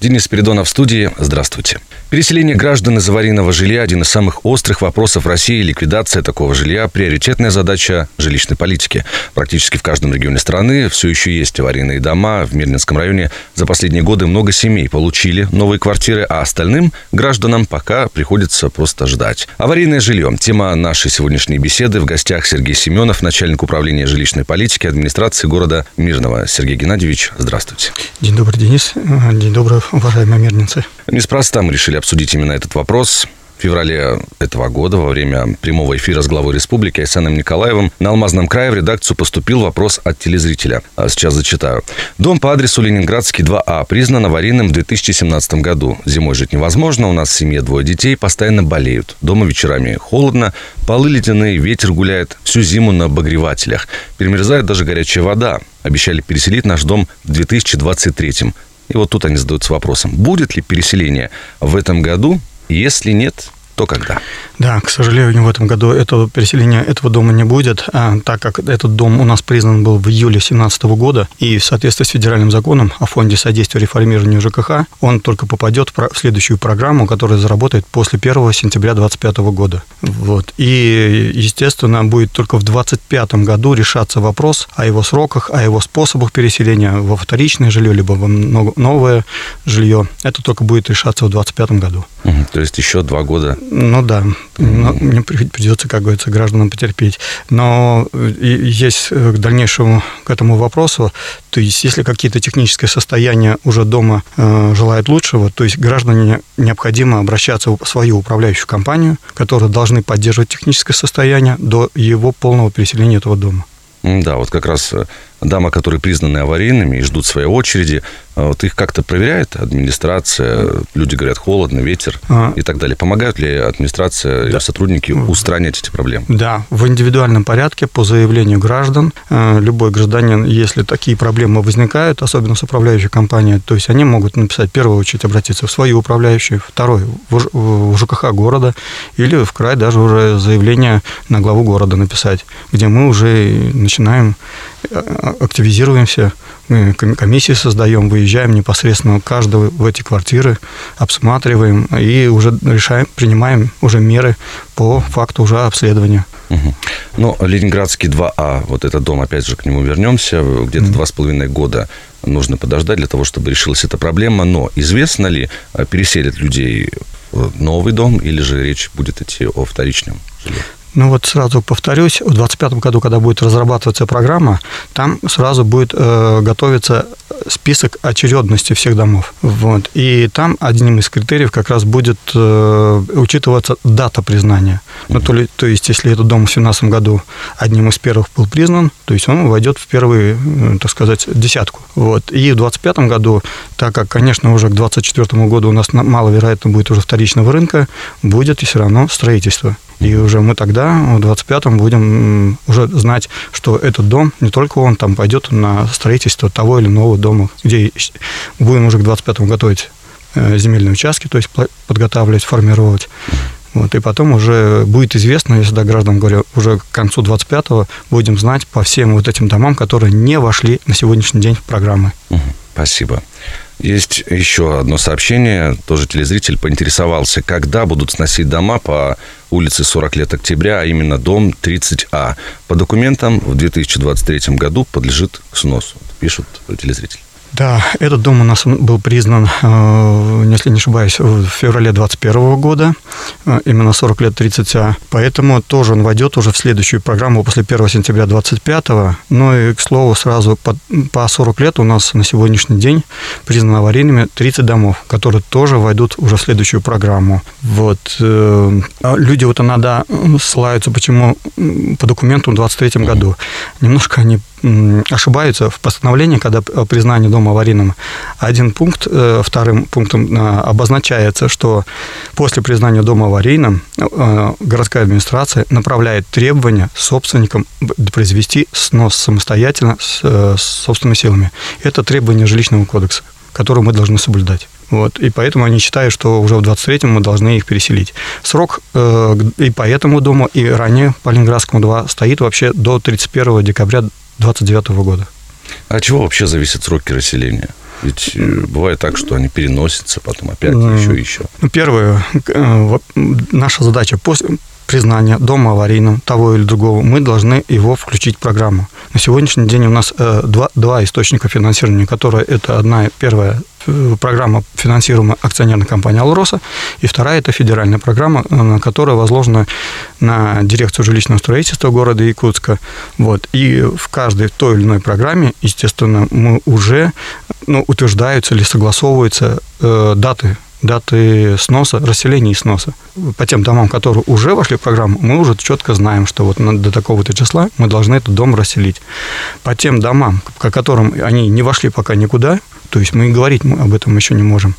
Денис Спиридонов в студии. Здравствуйте. Переселение граждан из аварийного жилья – один из самых острых вопросов России. Ликвидация такого жилья – приоритетная задача жилищной политики. Практически в каждом регионе страны все еще есть аварийные дома. В Мирнинском районе за последние годы много семей получили новые квартиры, а остальным гражданам пока приходится просто ждать. Аварийное жилье – тема нашей сегодняшней беседы. В гостях Сергей Семенов, начальник управления жилищной политики администрации города Мирного. Сергей Геннадьевич, здравствуйте. День добрый, Денис. День добрый, уважаемые мирнинцы. Неспроста мы решили обсудить именно этот вопрос. В феврале этого года во время прямого эфира с главой республики Айсаном Николаевым на Алмазном крае в редакцию поступил вопрос от телезрителя. А сейчас зачитаю. Дом по адресу Ленинградский 2А признан аварийным в 2017 году. Зимой жить невозможно, у нас в семье двое детей, постоянно болеют. Дома вечерами холодно, полы ледяные, ветер гуляет, всю зиму на обогревателях. Перемерзает даже горячая вода. Обещали переселить наш дом в 2023 и вот тут они задаются вопросом, будет ли переселение в этом году? Если нет, то когда? Да, к сожалению, в этом году этого переселения этого дома не будет, а, так как этот дом у нас признан был в июле 2017 года, и в соответствии с федеральным законом о фонде содействия реформированию ЖКХ, он только попадет в следующую программу, которая заработает после 1 сентября 2025 года. Вот. И, естественно, будет только в 2025 году решаться вопрос о его сроках, о его способах переселения во вторичное жилье, либо в новое жилье. Это только будет решаться в 2025 году. Угу, то есть еще два года ну да, но мне придется, как говорится, гражданам потерпеть. Но есть э, к дальнейшему к этому вопросу, то есть если какие-то технические состояния уже дома э, желают лучшего, то есть граждане необходимо обращаться в свою управляющую компанию, которая должны поддерживать техническое состояние до его полного переселения этого дома. Да, вот как раз э, дома, которые признаны аварийными и ждут своей очереди, а вот их как-то проверяет администрация, люди говорят холодно, ветер а. и так далее. Помогают ли администрация да. и сотрудники устранять эти проблемы? Да, в индивидуальном порядке по заявлению граждан. Э, любой гражданин, если такие проблемы возникают, особенно с управляющей компанией, то есть они могут написать, в первую очередь, обратиться в свою управляющую, второй в ЖКХ города или в край даже уже заявление на главу города написать, где мы уже начинаем активизируемся, мы комиссии создаем, выезжаем непосредственно каждого в эти квартиры, обсматриваем и уже решаем, принимаем уже меры по факту уже обследования. Угу. Ну, Ленинградский 2А, вот этот дом, опять же, к нему вернемся, где-то два с половиной года нужно подождать для того, чтобы решилась эта проблема, но известно ли, а, переселят людей в новый дом или же речь будет идти о вторичном жилье? Ну вот сразу повторюсь, в 2025 году, когда будет разрабатываться программа, там сразу будет э, готовиться список очередности всех домов. Вот. И там одним из критериев как раз будет э, учитываться дата признания. Ну, то, ли, то есть, если этот дом в 2017 году одним из первых был признан, то есть он войдет в первую, э, так сказать, десятку. Вот. И в 2025 году, так как, конечно, уже к 2024 году у нас маловероятно будет уже вторичного рынка, будет и все равно строительство. И уже мы тогда, в 25-м, будем уже знать, что этот дом, не только он там пойдет на строительство того или иного дома, где будем уже к 25-му готовить э, земельные участки, то есть подготавливать, формировать. Вот, и потом уже будет известно, я всегда гражданам говорю, уже к концу 25-го будем знать по всем вот этим домам, которые не вошли на сегодняшний день в программы. Спасибо. Есть еще одно сообщение. Тоже телезритель поинтересовался, когда будут сносить дома по улице 40 лет октября, а именно дом 30А. По документам в 2023 году подлежит сносу, пишут телезритель. Да, этот дом у нас был признан, э, если не ошибаюсь, в феврале 2021 года, э, именно 40 лет 30А. Поэтому тоже он войдет уже в следующую программу после 1 сентября 2025. Ну и, к слову, сразу по, по 40 лет у нас на сегодняшний день признано аварийными 30 домов, которые тоже войдут уже в следующую программу. Вот. Э, а люди вот иногда ссылаются, почему по документу в 2023 году. Немножко они ошибаются в постановлении, когда признание дома аварийным. Один пункт, э, вторым пунктом э, обозначается, что после признания дома аварийным э, городская администрация направляет требования собственникам произвести снос самостоятельно с собственными силами. Это требование жилищного кодекса, которое мы должны соблюдать. Вот, и поэтому они считают, что уже в 23-м мы должны их переселить. Срок э, и по этому дому, и ранее по Ленинградскому 2 стоит вообще до 31 декабря 29 года. А от чего вообще зависят сроки расселения? Ведь э, бывает так, что они переносятся, потом опять еще и еще. Ну, первое, э, наша задача после признания дома аварийным того или другого, мы должны его включить в программу. На сегодняшний день у нас э, два, два источника финансирования, которые это одна первая программа, финансируемая акционерной компанией «Алроса», и вторая – это федеральная программа, которая возложена на дирекцию жилищного строительства города Якутска. Вот. И в каждой той или иной программе, естественно, мы уже ну, утверждаются или согласовываются э, даты даты сноса, расселения и сноса. По тем домам, которые уже вошли в программу, мы уже четко знаем, что вот до такого-то числа мы должны этот дом расселить. По тем домам, по которым они не вошли пока никуда, то есть мы и говорить об этом еще не можем.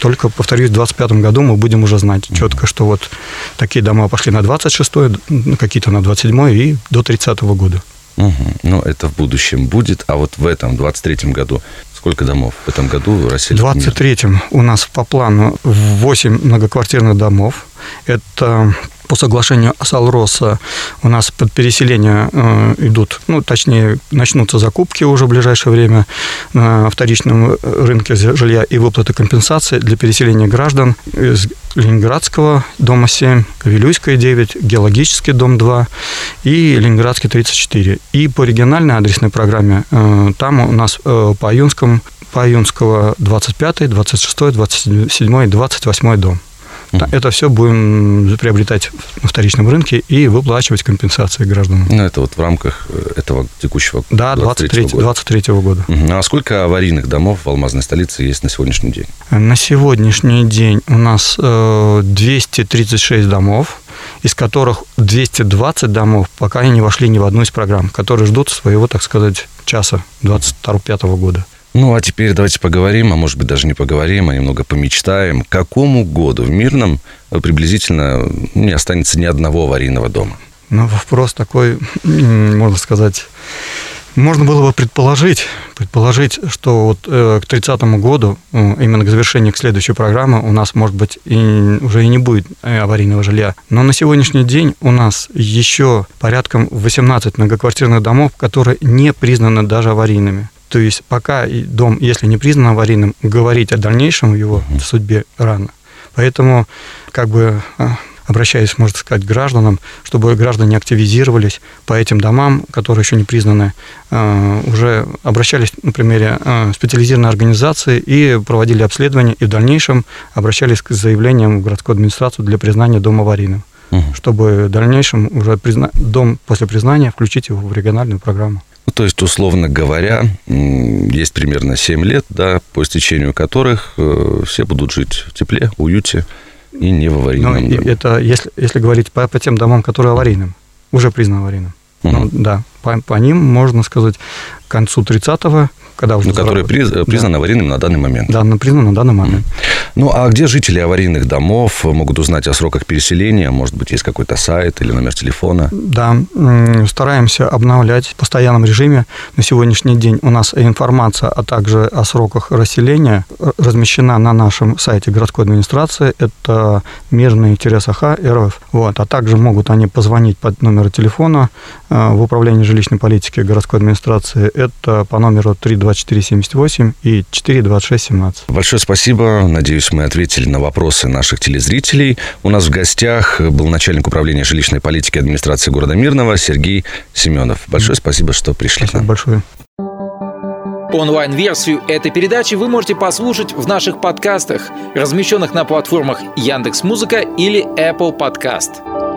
Только, повторюсь, в 2025 году мы будем уже знать четко, что вот такие дома пошли на 26-й, какие-то на 27-й и до 30 -го года. Угу. Ну, это в будущем будет. А вот в этом, 23-м году, сколько домов в этом году расселили? В 23-м у нас по плану 8 многоквартирных домов. Это по соглашению с Алроса у нас под переселение э, идут, ну, точнее, начнутся закупки уже в ближайшее время на вторичном рынке жилья и выплаты компенсации для переселения граждан из Ленинградского дома 7, Вилюйская 9, Геологический дом 2 и Ленинградский 34. И по региональной адресной программе э, там у нас э, по Аюнскому по Аюнского 25, 26, 27 и 28 дом. Mm-hmm. Это все будем приобретать на вторичном рынке и выплачивать компенсации гражданам. Ну, это вот в рамках э, этого текущего Да, 23 года. 23 года. Mm-hmm. А сколько аварийных домов в алмазной столице есть на сегодняшний день? На сегодняшний день у нас 236 э, домов, из которых 220 домов пока не вошли ни в одну из программ, которые ждут своего, так сказать, часа 2025 года. Ну, а теперь давайте поговорим, а может быть даже не поговорим, а немного помечтаем. К какому году в Мирном приблизительно не останется ни одного аварийного дома? Ну, вопрос такой, можно сказать, можно было бы предположить, предположить, что вот э, к 30 году, э, именно к завершению к следующей программы, у нас, может быть, и, уже и не будет э, аварийного жилья. Но на сегодняшний день у нас еще порядком 18 многоквартирных домов, которые не признаны даже аварийными. То есть пока дом, если не признан аварийным, говорить о дальнейшем его судьбе рано. Поэтому как бы а, обращаюсь, можно сказать, к гражданам, чтобы граждане активизировались по этим домам, которые еще не признаны, а, уже обращались на примере а, специализированной организации и проводили обследование, и в дальнейшем обращались к заявлениям в городскую администрацию для признания дома аварийным, угу. чтобы в дальнейшем уже призна... дом после признания включить его в региональную программу. Ну, то есть, условно говоря, есть примерно 7 лет, да, по истечению которых э, все будут жить в тепле, уюте и не в аварийном Но доме. Это если, если говорить по, по тем домам, которые аварийным, уже признаны аварийным. Угу. Ну, да, по, по ним можно сказать, к концу 30-го когда уже... Ну, которые приз, признаны да. аварийными на данный момент. Да, признаны на данный момент. Ну, а где жители аварийных домов могут узнать о сроках переселения? Может быть, есть какой-то сайт или номер телефона? Да, стараемся обновлять в постоянном режиме. На сегодняшний день у нас информация, а также о сроках расселения размещена на нашем сайте городской администрации. Это мирный-ах РФ. Вот. А также могут они позвонить под номеру телефона э, в управление жилищной политики городской администрации. Это по номеру 32 2478 и 42617. Большое спасибо. Надеюсь, мы ответили на вопросы наших телезрителей. У нас в гостях был начальник управления жилищной политики администрации города Мирного Сергей Семенов. Большое спасибо, что пришли. Спасибо большое. Онлайн-версию этой передачи вы можете послушать в наших подкастах, размещенных на платформах Яндекс.Музыка или Apple Podcast.